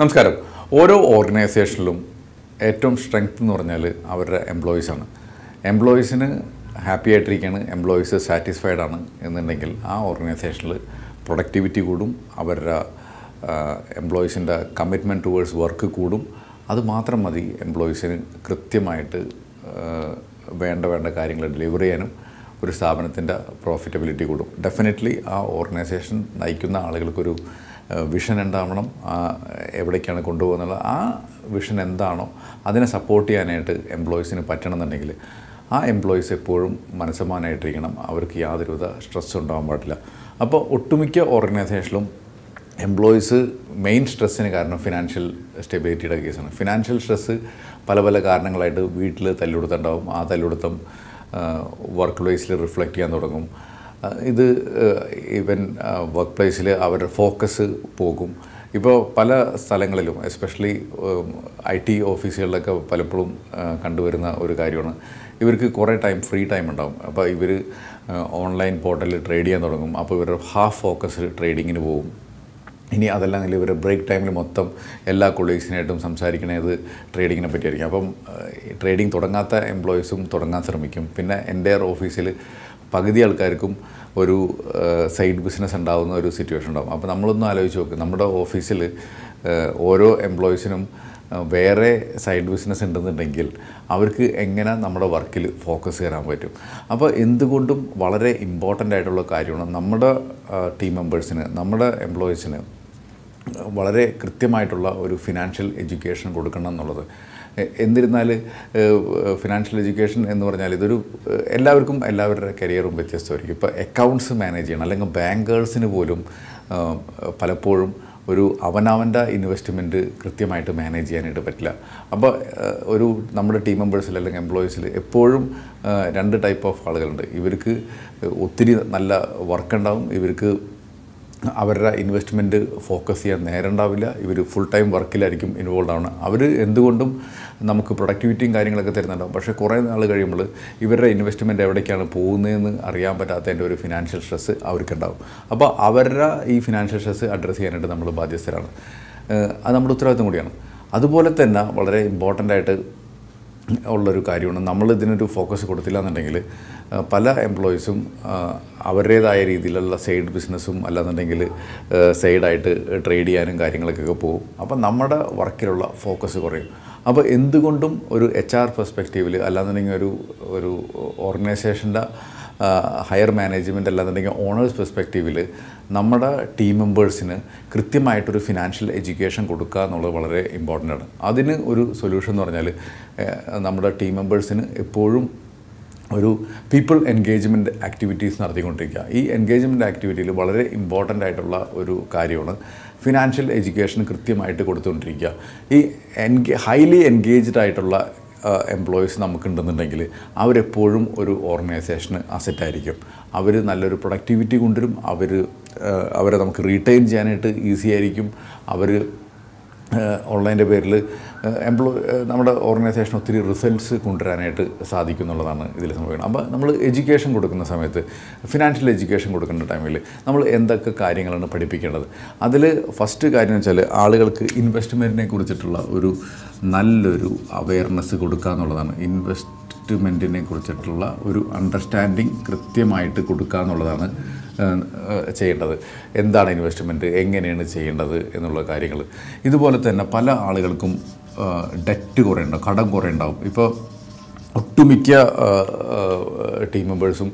നമസ്കാരം. ഓരോ ഓർഗനൈസേഷനിലും ഏറ്റവും സ്ട്രെങ്ത് എന്ന് പറഞ്ഞാൽ അവരുടെ എംപ്ലോയീസാണ് എംപ്ലോയീസിന് ഹാപ്പി ആയിട്ടിരിക്കുകയാണ് എംപ്ലോയീസ് സാറ്റിസ്ഫൈഡ് ആണ് എന്നുണ്ടെങ്കിൽ ആ ഓർഗനൈസേഷനിൽ പ്രൊഡക്ടിവിറ്റി കൂടും അവരുടെ എംപ്ലോയീസിന്റെ കമ്മിറ്റ്മെന്റ് ടുവേഴ്സ് വർക്ക് കൂടും. അത് മാത്രം മതി എംപ്ലോയീസിന് കൃത്യമായിട്ട് വേണ്ട വേണ്ട കാര്യങ്ങൾ ഡെലിവർ ചെയ്യാനും ഒരു സ്ഥാപനത്തിന്റെ പ്രോഫിറ്റബിലിറ്റി കൂടും. ഡെഫിനറ്റ്ലി ആ ഓർഗനൈസേഷൻ നയിക്കുന്ന ആളുകൾക്കൊരു വിഷൻ ആ, എവിടേക്കാണ് കൊണ്ടുപോകുന്നത്? ആ വിഷൻ എന്താണോ അതിനെ സപ്പോർട്ട് ചെയ്യാനായിട്ട് എംപ്ലോയീസിന് പറ്റണമെന്നുണ്ടെങ്കിൽ ആ എംപ്ലോയീസ് എപ്പോഴും മനസ്സമാനായിട്ടിരിക്കണം. അവർക്ക് യാതൊരുവിധ സ്ട്രെസ് ഉണ്ടാകാൻ പാടില്ല. അപ്പോൾ ഒട്ടുമിക്ക ഓർഗനൈസേഷനിലും എംപ്ലോയീസ് മെയിൻ സ്ട്രെസ്സിന് കാരണം ഫിനാൻഷ്യൽ സ്റ്റെബിലിറ്റിയുടെ കേസാണ് ഫിനാൻഷ്യൽ സ്ട്രെസ്സ് പല പല കാരണങ്ങളായിട്ട് വീട്ടിൽ തല്ലുകൊടുത്തുണ്ടാവും ആ തല്ലുകൊടുത്തം വർക്ക് പ്ലേസിൽ റിഫ്ലക്റ്റ് ചെയ്യാൻ തുടങ്ങും. ഇത് ഈവൻ വർക്ക് പ്ലേസിൽ അവരുടെ ഫോക്കസ് പോകും. ഇപ്പോൾ പല സ്ഥലങ്ങളിലും എസ്പെഷ്യലി ഐ ടി ഓഫീസുകളിലൊക്കെ പലപ്പോഴും കണ്ടുവരുന്ന ഒരു കാര്യമാണ്. ഇവർക്ക് കുറേ ടൈം ഫ്രീ ടൈം ഉണ്ടാകും അപ്പോൾ ഇവർ ഓൺലൈൻ പോർട്ടലിൽ ട്രേഡ് ചെയ്യാൻ തുടങ്ങും. അപ്പോൾ ഇവരുടെ ഹാഫ് ഫോക്കസ് ട്രേഡിങ്ങിന് പോകും. ഇനി അതല്ലെങ്കിൽ ഇവർ ബ്രേക്ക് ടൈമിൽ മൊത്തം എല്ലാ കൊളീഗ്സിനായിട്ടും സംസാരിക്കണത് ട്രേഡിങ്ങിനെ പറ്റിയായിരിക്കും. അപ്പം ട്രേഡിങ് തുടങ്ങാത്ത എംപ്ലോയീസും തുടങ്ങാൻ ശ്രമിക്കും. പിന്നെ എന്റെ ഓഫീസിൽ പകുതി ആൾക്കാർക്കും ഒരു സൈഡ് ബിസിനസ് ഉണ്ടാകുന്ന ഒരു സിറ്റുവേഷൻ ഉണ്ടാകും അപ്പോൾ നമ്മളൊന്ന് ആലോചിച്ച് നോക്ക്. നമ്മുടെ ഓഫീസിൽ ഓരോ എംപ്ലോയീസിനും വേറെ സൈഡ് ബിസിനസ് ഉണ്ടെന്നുണ്ടെങ്കിൽ അവർക്ക് എങ്ങനെ നമ്മുടെ വർക്കിൽ ഫോക്കസ് ചെയ്യാൻ പറ്റും? അപ്പോൾ എന്തുകൊണ്ടും വളരെ ഇമ്പോർട്ടന്റ് ആയിട്ടുള്ള കാര്യമാണ് നമ്മുടെ ടീം മെമ്പേഴ്സിന് നമ്മുടെ എംപ്ലോയീസിന് വളരെ കൃത്യമായിട്ടുള്ള ഒരു ഫിനാൻഷ്യൽ എഡ്യൂക്കേഷൻ കൊടുക്കണം എന്നുള്ളത്. എന്നിരുന്നാൽ ഫിനാൻഷ്യൽ എഡ്യൂക്കേഷൻ എന്ന് പറഞ്ഞാൽ ഇതൊരു എല്ലാവർക്കും എല്ലാവരുടെ കരിയറും വ്യത്യസ്തമായിരിക്കും. ഇപ്പോൾ അക്കൗണ്ട്സ് മാനേജ് ചെയ്യണം. അല്ലെങ്കിൽ ബാങ്കേഴ്സിന് പോലും പലപ്പോഴും ഒരു അവനവന്റെ ഇൻവെസ്റ്റ്മെന്റ് കൃത്യമായിട്ട് മാനേജ് ചെയ്യാനായിട്ട് പറ്റില്ല. അപ്പോൾ ഒരു നമ്മുടെ ടീം മെമ്പേഴ്സിൽ അല്ലെങ്കിൽ എംപ്ലോയീസിൽ എപ്പോഴും രണ്ട് ടൈപ്പ് ഓഫ് ആളുകളുണ്ട്. ഇവർക്ക് ഒത്തിരി നല്ല വർക്ക് ഉണ്ടാവും. ഇവർക്ക് അവരുടെ ഇൻവെസ്റ്റ്മെന്റ് ഫോക്കസ് ചെയ്യാൻ നേരണ്ടാവില്ല. ഇവർ ഫുൾ ടൈം വർക്കിലായിരിക്കും ഇൻവോൾവ് ആവുന്നത് അവർ എന്തുകൊണ്ടും നമുക്ക് പ്രൊഡക്ടിവിറ്റിയും കാര്യങ്ങളൊക്കെ തരുന്നുണ്ടാവും. പക്ഷേ കുറേ നാൾ കഴിയുമ്പോൾ ഇവരുടെ ഇൻവെസ്റ്റ്മെന്റ് എവിടേക്കാണ് പോകുന്നതെന്ന് അറിയാൻ പറ്റാത്തതിന്റെ ഒരു ഫിനാൻഷ്യൽ സ്ട്രെസ്സ് അവർക്കുണ്ടാവും. അപ്പോൾ അവരുടെ ഈ ഫിനാൻഷ്യൽ സ്ട്രെസ്സ് അഡ്രസ്സ് ചെയ്യാനായിട്ട് നമ്മൾ ബാധ്യസ്ഥരാണ്. അത് നമ്മുടെ ഉത്തരവാദിത്വം കൂടിയാണ്. അതുപോലെ തന്നെ വളരെ ഇമ്പോർട്ടന്റ് ആയിട്ട് ഉള്ളൊരു കാര്യമാണ്. നമ്മൾ ഇതിനൊരു ഫോക്കസ് കൊടുത്തില്ല എന്നുണ്ടെങ്കിൽ പല എംപ്ലോയീസും അവരുടേതായ രീതിയിലുള്ള സൈഡ് ബിസിനസ്സും അല്ലാന്നുണ്ടെങ്കിൽ സൈഡായിട്ട് ട്രേഡ് ചെയ്യാനും കാര്യങ്ങളൊക്കെ പോകും. അപ്പം നമ്മുടെ വർക്കിലുള്ള ഫോക്കസ് കുറയും. അപ്പോൾ എന്തുകൊണ്ടും ഒരു എച്ച് ആർ പെർസ്പെക്റ്റീവിൽ അല്ലാന്നുണ്ടെങ്കിൽ ഒരു ഒരു ഓർഗനൈസേഷന്റെ ഹയർ മാനേജ്മെന്റ് അല്ലാന്നുണ്ടെങ്കിൽ ഓണേഴ്സ് പെർസ്പെക്റ്റീവിൽ നമ്മുടെ ടീം മെമ്പേഴ്സിന് കൃത്യമായിട്ടൊരു ഫിനാൻഷ്യൽ എഡ്യൂക്കേഷൻ കൊടുക്കുക എന്നുള്ളത് വളരെ ഇമ്പോർട്ടന്റ് ആണ്. അതിന് ഒരു സൊല്യൂഷൻ എന്ന് പറഞ്ഞാൽ നമ്മുടെ ടീം മെമ്പേഴ്സിന് എപ്പോഴും ഒരു പീപ്പിൾ എൻഗേജ്മെന്റ് ആക്ടിവിറ്റീസ് നടത്തിക്കൊണ്ടിരിക്കുക. ഈ എൻഗേജ്മെന്റ് ആക്ടിവിറ്റിയിൽ വളരെ ഇമ്പോർട്ടന്റ് ആയിട്ടുള്ള ഒരു കാര്യമാണ് ഫിനാൻഷ്യൽ എഡ്യൂക്കേഷൻ കൃത്യമായിട്ട് കൊടുത്തുകൊണ്ടിരിക്കുക. ഈ എൻഗേ ഹൈലി എൻഗേജ്ഡ് ആയിട്ടുള്ള എംപ്ലോയീസ് നമുക്കുണ്ടെന്നുണ്ടെങ്കിൽ അവരെപ്പോഴും ഒരു ഓർഗനൈസേഷന് അസറ്റായിരിക്കും അവർ നല്ലൊരു പ്രൊഡക്ടിവിറ്റി കൊണ്ടുവരും. അവർ അവരെ നമുക്ക് റീറ്റെയിൻ ചെയ്യാനായിട്ട് ഈസി ആയിരിക്കും. അവർ ഓൺലൈന്റെ പേരിൽ എംപ്ലോയ് നമ്മുടെ ഓർഗനൈസേഷൻ ഒത്തിരി റിസൾട്ട്സ് കൊണ്ടുവരാനായിട്ട് സാധിക്കും എന്നുള്ളതാണ് ഇതിൽ സംഭവിക്കുന്നത്. അപ്പോൾ നമ്മൾ എഡ്യൂക്കേഷൻ കൊടുക്കുന്ന സമയത്ത് ഫിനാൻഷ്യൽ എഡ്യൂക്കേഷൻ കൊടുക്കുന്ന ടൈമിൽ നമ്മൾ എന്തൊക്കെ കാര്യങ്ങളാണ് പഠിപ്പിക്കേണ്ടത്? അതിൽ ഫസ്റ്റ് കാര്യം എന്ന് വെച്ചാൽ ആളുകൾക്ക് ഇൻവെസ്റ്റ്മെന്റിനെ കുറിച്ചിട്ടുള്ള ഒരു നല്ലൊരു അവയർനെസ് കൊടുക്കുക എന്നുള്ളതാണ്. ഇൻവെസ്റ്റ്മെന്റിനെ കുറിച്ചിട്ടുള്ള ഒരു അണ്ടർസ്റ്റാൻഡിങ് കൃത്യമായിട്ട് കൊടുക്കുക എന്നുള്ളതാണ് ചെയ്യേണ്ടത്. എന്താണ് ഇൻവെസ്റ്റ്മെന്റ് എങ്ങനെയാണ് ചെയ്യേണ്ടത് എന്നുള്ള കാര്യങ്ങൾ. ഇതുപോലെ തന്നെ പല ആളുകൾക്കും ഡെറ്റ് കുറേ ഉണ്ടാവും കടം കുറേ ഉണ്ടാവും. ഇപ്പോൾ ഒട്ടുമിക്ക ടീം മെമ്പേഴ്സും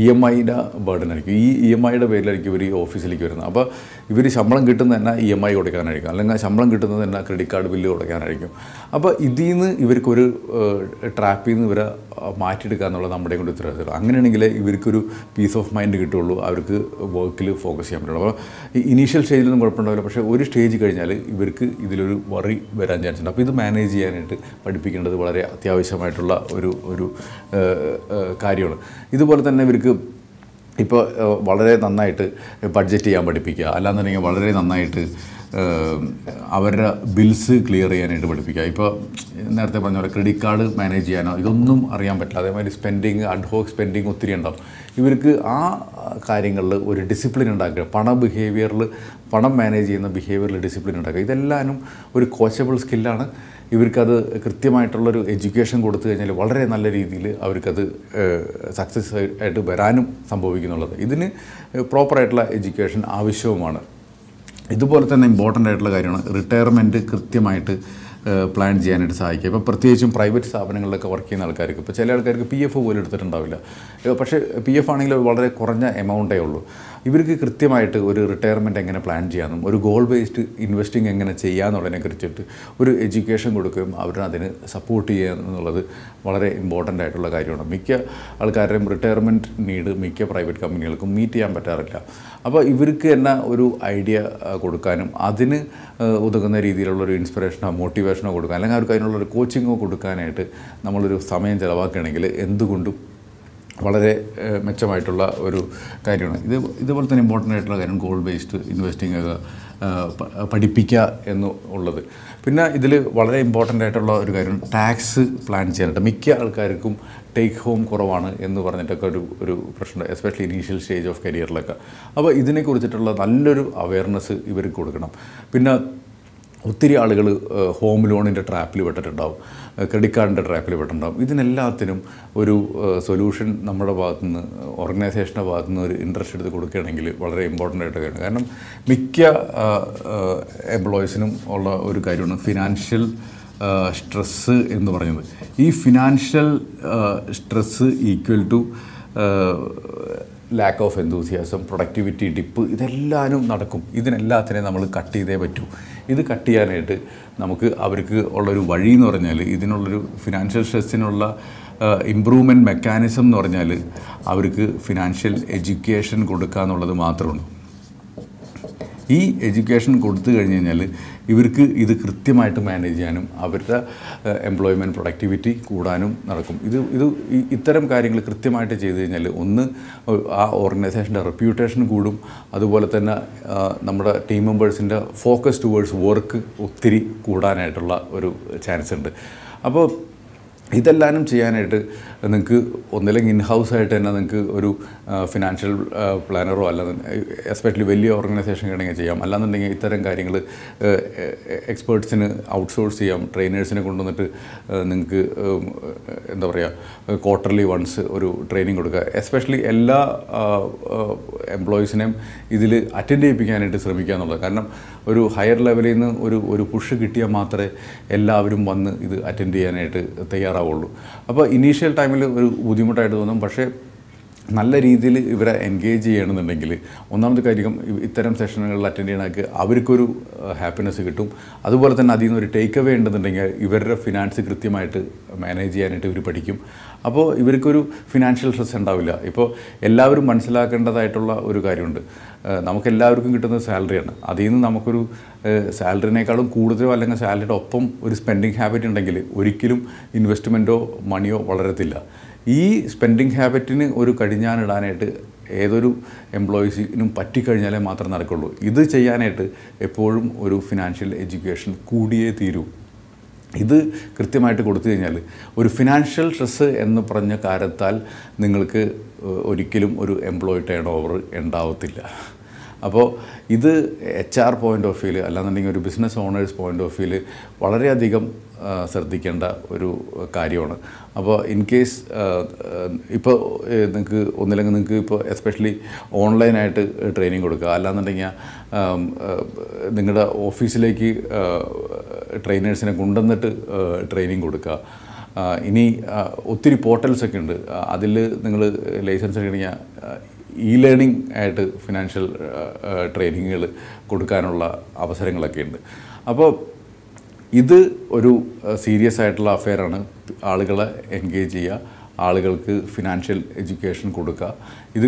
ഇ എം ഐയുടെ ബേർഡനായിരിക്കും ഈ ഇ എം ഐയുടെ പേരിലായിരിക്കും ഇവർ ഈ ഓഫീസിലേക്ക് വരുന്നത്. അപ്പോൾ ഇവർ ശമ്പളം കിട്ടുന്നത് തന്നെ ഇ എം ഐ കൊടുക്കാനായിരിക്കും. അല്ലെങ്കിൽ ശമ്പളം കിട്ടുന്നത് തന്നെ ക്രെഡിറ്റ് കാർഡ് ബില്ല് കൊടുക്കാനായിരിക്കും. അപ്പോൾ ഇതിൽ നിന്ന് ഇവർക്കൊരു ട്രാപ്പിൽ നിന്ന് ഇവരെ മാറ്റിയെടുക്കുക എന്നുള്ളത് നമ്മുടെ കൊണ്ട് ഉത്തരവാദിത്തം. അങ്ങനെയാണെങ്കിൽ ഇവർക്കൊരു പീസ് ഓഫ് മൈൻഡ് കിട്ടുള്ളൂ അവർക്ക് വർക്കിൽ ഫോക്കസ് ചെയ്യാൻ പറ്റുള്ളൂ. അപ്പോൾ ഇനീഷ്യൽ സ്റ്റേജിലൊന്നും കുഴപ്പമുണ്ടാവില്ല. പക്ഷേ ഒരു സ്റ്റേജ് കഴിഞ്ഞാൽ ഇവർക്ക് ഇതിലൊരു വറി വരാൻ ചാൻസ് ഉണ്ട്. അപ്പോൾ ഇത് മാനേജ് ചെയ്യാനായിട്ട് പഠിപ്പിക്കേണ്ടത് വളരെ അത്യാവശ്യമായിട്ടുള്ള ഒരു ഒരു കാര്യമാണ്. ഇതുപോലെ തന്നെ ഇവർക്ക് ഇപ്പോൾ വളരെ നന്നായിട്ട് ബഡ്ജറ്റ് ചെയ്യാൻ പഠിപ്പിക്കുക. അല്ലാന്നുണ്ടെങ്കിൽ വളരെ നന്നായിട്ട് അവരുടെ ബിൽസ് ക്ലിയർ ചെയ്യാനായിട്ട് പഠിപ്പിക്കുക. ഇപ്പോൾ നേരത്തെ പറഞ്ഞ പോലെ ക്രെഡിറ്റ് കാർഡ് മാനേജ് ചെയ്യാനോ ഇതൊന്നും അറിയാൻ പറ്റില്ല. അതേമാതിരി സ്പെൻഡിങ് അഡ്ഹോക്ക് സ്പെൻഡിങ് ഒത്തിരി ഉണ്ടാവും. ഇവർക്ക് ആ കാര്യങ്ങളിൽ ഒരു ഡിസിപ്ലിൻ ഉണ്ടാക്കുക. പണ ബിഹേവിയറിൽ പണം മാനേജ് ചെയ്യുന്ന ബിഹേവിയറൽ ഡിസിപ്ലിൻ ഉണ്ടാക്കുക. ഇതെല്ലാനും ഒരു കോച്ചബിൾ സ്കില്ലാണ് ഇവർക്കത് കൃത്യമായിട്ടുള്ളൊരു എഡ്യൂക്കേഷൻ കൊടുത്തു കഴിഞ്ഞാൽ വളരെ നല്ല രീതിയിൽ അവർക്കത് സക്സസ് ആയിട്ട് വരാനും സംഭവിക്കുന്നുള്ളത്. ഇതിന് പ്രോപ്പറായിട്ടുള്ള എഡ്യൂക്കേഷൻ ആവശ്യവുമാണ്. ഇതുപോലെ തന്നെ ഇമ്പോർട്ടന്റ് ആയിട്ടുള്ള കാര്യമാണ്. റിട്ടയർമെന്റ് കൃത്യമായിട്ട് പ്ലാൻ ചെയ്യാനായിട്ട് സഹായിക്കുക. ഇപ്പോൾ പ്രത്യേകിച്ചും പ്രൈവറ്റ് സ്ഥാപനങ്ങളിലൊക്കെ വർക്ക് ചെയ്യുന്ന ആൾക്കാർക്ക്. ഇപ്പോൾ ചില ആൾക്കാർക്ക് പി എഫ് പോലും എടുത്തിട്ടുണ്ടാവില്ല. പക്ഷേ പി എഫ് ആണെങ്കിൽ വളരെ കുറഞ്ഞ എമൗണ്ടേ ഉള്ളൂ. ഇവർക്ക് കൃത്യമായിട്ട് ഒരു റിട്ടയർമെന്റ് എങ്ങനെ പ്ലാൻ ചെയ്യാമെന്നും ഒരു ഗോൾ ബേസ്ഡ് ഇൻവെസ്റ്റിംഗ് എങ്ങനെ ചെയ്യാമെന്നുള്ളതിനെ കുറിച്ചിട്ട് ഒരു എഡ്യൂക്കേഷൻ കൊടുക്കുകയും അവരെ അതിന് സപ്പോർട്ട് ചെയ്യുക എന്നുള്ളത് വളരെ ഇമ്പോർട്ടന്റ് ആയിട്ടുള്ള കാര്യമാണ്. മിക്ക ആൾക്കാരുടെയും റിട്ടയർമെന്റ് നീഡ് മിക്ക പ്രൈവറ്റ് കമ്പനികൾക്കും മീറ്റ് ചെയ്യാൻ പറ്റാറില്ല. അപ്പോൾ ഇവർക്ക് തന്നെ ഒരു ഐഡിയ കൊടുക്കാനും അതിന് ഉതകുന്ന രീതിയിലുള്ള ഒരു ഇൻസ്പിറേഷനോ മോട്ടിവേഷനോ കൊടുക്കാൻ അല്ലെങ്കിൽ അവർക്ക് അതിനുള്ള ഒരു കോച്ചിങ്ങോ കൊടുക്കാനായിട്ട് നമ്മളൊരു സമയം ചിലവാക്കുകയാണെങ്കിൽ എന്തുകൊണ്ടും വളരെ മെച്ചമായിട്ടുള്ള ഒരു കാര്യമാണ്. ഇത് ഇതുപോലെ തന്നെ ഇമ്പോർട്ടന്റ് ആയിട്ടുള്ള കാര്യം ഗോൾ ബേസ്ഡ് ഇൻവെസ്റ്റിംഗ് ഒക്കെ പഠിപ്പിക്കുക എന്ന് ഉള്ളത്. പിന്നെ ഇതിൽ വളരെ ഇമ്പോർട്ടന്റ് ആയിട്ടുള്ള ഒരു കാര്യം ടാക്സ് പ്ലാൻ ചെയ്യാനായിട്ട് മിക്ക ആൾക്കാർക്കും ടേക്ക് ഹോം കുറവാണ് എന്ന് പറഞ്ഞിട്ടൊക്കെ ഒരു ഒരു പ്രശ്നം എസ്പെഷ്യലി ഇനീഷ്യൽ സ്റ്റേജ് ഓഫ് കരിയറിലൊക്കെ അപ്പോൾ ഇതിനെക്കുറിച്ചിട്ടുള്ള നല്ലൊരു അവയർനെസ് ഇവർക്ക് കൊടുക്കണം. പിന്നെ ഒത്തിരി ആളുകൾ ഹോം ലോണിന്റെ ട്രാപ്പിൽ പെട്ടിട്ടുണ്ടാവും. ക്രെഡിറ്റ് കാർഡിന്റെ ട്രാപ്പിൽ പെട്ടിട്ടുണ്ടാവും. ഇതിനെല്ലാത്തിനും ഒരു സൊല്യൂഷൻ നമ്മുടെ ഭാഗത്തു നിന്ന് ഓർഗനൈസേഷന്റെ ഭാഗത്തു നിന്ന് ഒരു ഇൻട്രസ്റ്റ് എടുത്ത് കൊടുക്കുകയാണെങ്കിൽ വളരെ ഇമ്പോർട്ടന്റ് ആയിട്ട് കാര്യം കാരണം മിക്ക എംപ്ലോയീസിനും ഉള്ള ഒരു കാര്യമാണ് ഫിനാൻഷ്യൽ സ്ട്രെസ്സ് എന്ന് പറയുന്നത്. ഈ financial stress equal to lack of enthusiasm productivity dip ഇതെല്ലാനും നടക്കും. ഇതിനെല്ലാത്തിനെയും നമ്മൾ കട്ട് ചെയ്തേ പറ്റൂ. ഇത് കട്ട് ചെയ്യാനായിട്ട് നമുക്ക് അവർക്ക് ഉള്ളൊരു വഴി എന്ന് പറഞ്ഞാൽ ഇതിനുള്ളൊരു ഫിനാൻഷ്യൽ സ്ട്രെസ്സിനുള്ള ഇമ്പ്രൂവ്മെന്റ് മെക്കാനിസം എന്ന് പറഞ്ഞാൽ അവർക്ക് ഫിനാൻഷ്യൽ എഡ്യൂക്കേഷൻ കൊടുക്കുക എന്നുള്ളത് മാത്രമുള്ളൂ ഈ എഡ്യൂക്കേഷൻ കൊടുത്തു കഴിഞ്ഞ് കഴിഞ്ഞാൽ ഇവർക്ക് ഇത് കൃത്യമായിട്ട് മാനേജ് ചെയ്യാനും അവരുടെ എംപ്ലോയ്മെന്റ് പ്രൊഡക്ടിവിറ്റി കൂടാനും നടക്കും. ഇത് ഇത് ഇത്തരം കാര്യങ്ങൾ കൃത്യമായിട്ട് ചെയ്തു കഴിഞ്ഞാൽ ഒന്ന് ആ ഓർഗനൈസേഷന്റെ റെപ്യൂട്ടേഷൻ കൂടും. അതുപോലെ തന്നെ നമ്മുടെ ടീം മെമ്പേഴ്സിന്റെ ഫോക്കസ് ടുവേഴ്സ് വർക്ക് ഒത്തിരി കൂടാനായിട്ടുള്ള ഒരു ചാൻസ് ഉണ്ട്. അപ്പോൾ ഇതെല്ലാനും ചെയ്യാനായിട്ട് നിങ്ങൾക്ക് ഒന്നില്ലെങ്കിൽ ഇൻ ഹൗസ് ആയിട്ട് തന്നെ നിങ്ങൾക്ക് ഒരു ഫിനാൻഷ്യൽ പ്ലാനറോ അല്ല എസ്പെഷ്യലി വലിയ ഓർഗനൈസേഷൻ ആണെങ്കിൽ ചെയ്യാം. അല്ലാന്നുണ്ടെങ്കിൽ ഇത്തരം കാര്യങ്ങൾ എക്സ്പേർട്സിന് ഔട്ട്സോഴ്സ് ചെയ്യാം. ട്രെയിനേഴ്സിനെ കൊണ്ടുവന്നിട്ട് നിങ്ങൾക്ക് എന്താ പറയുക ക്വാർട്ടർലി വൺസ് ഒരു ട്രെയിനിങ് കൊടുക്കുക. എസ്പെഷ്യലി എല്ലാ എംപ്ലോയീസിനെയും ഇതിൽ അറ്റൻഡ് ചെയ്യിപ്പിക്കാനായിട്ട് ശ്രമിക്കുക എന്നുള്ളത്. കാരണം ഒരു ഹയർ ലെവലിൽ നിന്ന് ഒരു ഒരു പുഷ് കിട്ടിയാൽ മാത്രമേ എല്ലാവരും വന്ന് ഇത് അറ്റൻഡ് ചെയ്യാനായിട്ട് തയ്യാറാവുള്ളൂ അപ്പോൾ ഇനീഷ്യൽ ടൈമിൽ ഒരു ബുദ്ധിമുട്ടായിട്ട് തോന്നും. പക്ഷേ നല്ല രീതിയിൽ ഇവരെ എൻഗേജ് ചെയ്യണമെന്നുണ്ടെങ്കിൽ ഒന്നാമത്തെ കാര്യം ഇത്തരം സെഷനുകളിൽ അറ്റൻഡ് ചെയ്യണക്ക് അവർക്കൊരു ഹാപ്പിനെസ് കിട്ടും. അതുപോലെ തന്നെ അതിൽ നിന്ന് ഒരു ടേക്ക് അവേ ഉണ്ടെന്നുണ്ടെങ്കിൽ ഇവരുടെ ഫിനാൻസ് കൃത്യമായിട്ട് മാനേജ് ചെയ്യാനായിട്ട് ഇവർ പഠിക്കും. അപ്പോൾ ഇവർക്കൊരു ഫിനാൻഷ്യൽ സ്ട്രെസ് ഉണ്ടാവില്ല. ഇപ്പോൾ എല്ലാവരും മനസ്സിലാക്കേണ്ടതായിട്ടുള്ള ഒരു കാര്യമുണ്ട്. നമുക്കെല്ലാവർക്കും കിട്ടുന്നത് സാലറിയാണ് അതിൽ നിന്ന് നമുക്കൊരു സാലറിനേക്കാളും കൂടുതലോ അല്ലെങ്കിൽ സാലറിയുടെ ഒപ്പം ഒരു സ്പെൻഡിങ് ഹാബിറ്റ് ഉണ്ടെങ്കിൽ ഒരിക്കലും ഇൻവെസ്റ്റ്മെന്റോ മണിയോ വളരത്തില്ല. ഈ സ്പെൻഡിങ് ഹാബിറ്റിന് ഒരു കടിഞ്ഞാനിടാനായിട്ട് ഏതൊരു എംപ്ലോയീസിനും പറ്റിക്കഴിഞ്ഞാലേ മാത്രം നടക്കുള്ളൂ. ഇത് ചെയ്യാനായിട്ട് എപ്പോഴും ഒരു ഫിനാൻഷ്യൽ എഡ്യൂക്കേഷൻ കൂടിയേ തീരൂ. ഇത് കൃത്യമായിട്ട് കൊടുത്തു കഴിഞ്ഞാൽ ഒരു ഫിനാൻഷ്യൽ സ്ട്രെസ്സ് എന്ന് പറഞ്ഞ കാര്യത്താൽ നിങ്ങൾക്ക് ഒരിക്കലും ഒരു എംപ്ലോയി ടേൺ ഓവർ ഉണ്ടാവത്തില്ല. അപ്പോൾ ഇത് എച്ച് ആർ പോയിന്റ് ഓഫ് വ്യൂവിൽ അല്ലാന്നുണ്ടെങ്കിൽ ഒരു ബിസിനസ് ഓണേഴ്സ് പോയിന്റ് ഓഫ് വ്യൂവിൽ വളരെയധികം ശ്രദ്ധിക്കേണ്ട ഒരു കാര്യമാണ്. അപ്പോൾ ഇൻ കേസ് ഇപ്പോൾ നിങ്ങൾക്ക് ഒന്നില്ലെങ്കിൽ നിങ്ങൾക്ക് ഇപ്പോൾ എസ്പെഷ്യലി ഓൺലൈനായിട്ട് ട്രെയിനിങ് കൊടുക്കുക. അല്ലാന്നുണ്ടെങ്കിൽ നിങ്ങളുടെ ഓഫീസിലേക്ക് ട്രെയിനേഴ്സിനെ കൊണ്ടുവന്നിട്ട് ട്രെയിനിങ് കൊടുക്കുക. ഇനി ഒത്തിരി പോർട്ടൽസൊക്കെ ഉണ്ട്. അതിൽ നിങ്ങൾ ലൈസൻസ് എടുക്കണമെങ്കിൽ ഇ ലേണിംഗ് ആയിട്ട് ഫിനാൻഷ്യൽ ട്രെയിനിങ്ങുകൾ കൊടുക്കാനുള്ള അവസരങ്ങളൊക്കെ ഉണ്ട്. അപ്പോൾ ഇത് ഒരു സീരിയസ് ആയിട്ടുള്ള അഫെയറാണ് ആളുകളെ എൻഗേജ് ചെയ്യുക ആളുകൾക്ക് ഫിനാൻഷ്യൽ എഡ്യൂക്കേഷൻ കൊടുക്കുക. ഇത്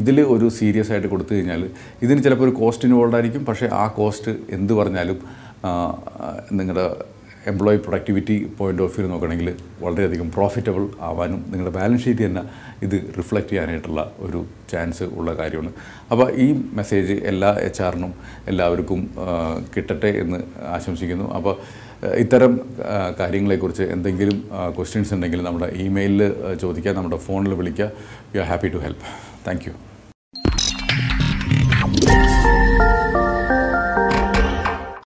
ഇതിൽ ഒരു സീരിയസ് ആയിട്ട് കൊടുത്തു കഴിഞ്ഞാൽ ഇതിന് ചിലപ്പോൾ ഒരു കോസ്റ്റ് ഇൻവോൾവ് ആയിരിക്കും. പക്ഷേ ആ കോസ്റ്റ് എന്ത് പറഞ്ഞാലും നിങ്ങളുടെ employee productivity point of view നോക്കുകയാണെങ്കിൽ വളരെയധികം പ്രോഫിറ്റബിൾ ആവാനും നിങ്ങളുടെ ബാലൻസ് ഷീറ്റ് തന്നെ ഇത് റിഫ്ലക്റ്റ് ചെയ്യാനായിട്ടുള്ള ഒരു ചാൻസ് ഉള്ള കാര്യമാണ്. അപ്പോൾ ഈ മെസ്സേജ് എല്ലാ എച്ച് ആറിനും എല്ലാവർക്കും കിട്ടട്ടെ എന്ന് ആശംസിക്കുന്നു. അപ്പോൾ ഇത്തരം കാര്യങ്ങളെക്കുറിച്ച് എന്തെങ്കിലും ക്വസ്റ്റ്യൻസ് ഉണ്ടെങ്കിൽ നമ്മുടെ ഇമെയിലിൽ ചോദിക്കുക നമ്മുടെ ഫോണിൽ വിളിക്കുക we are happy to help thank you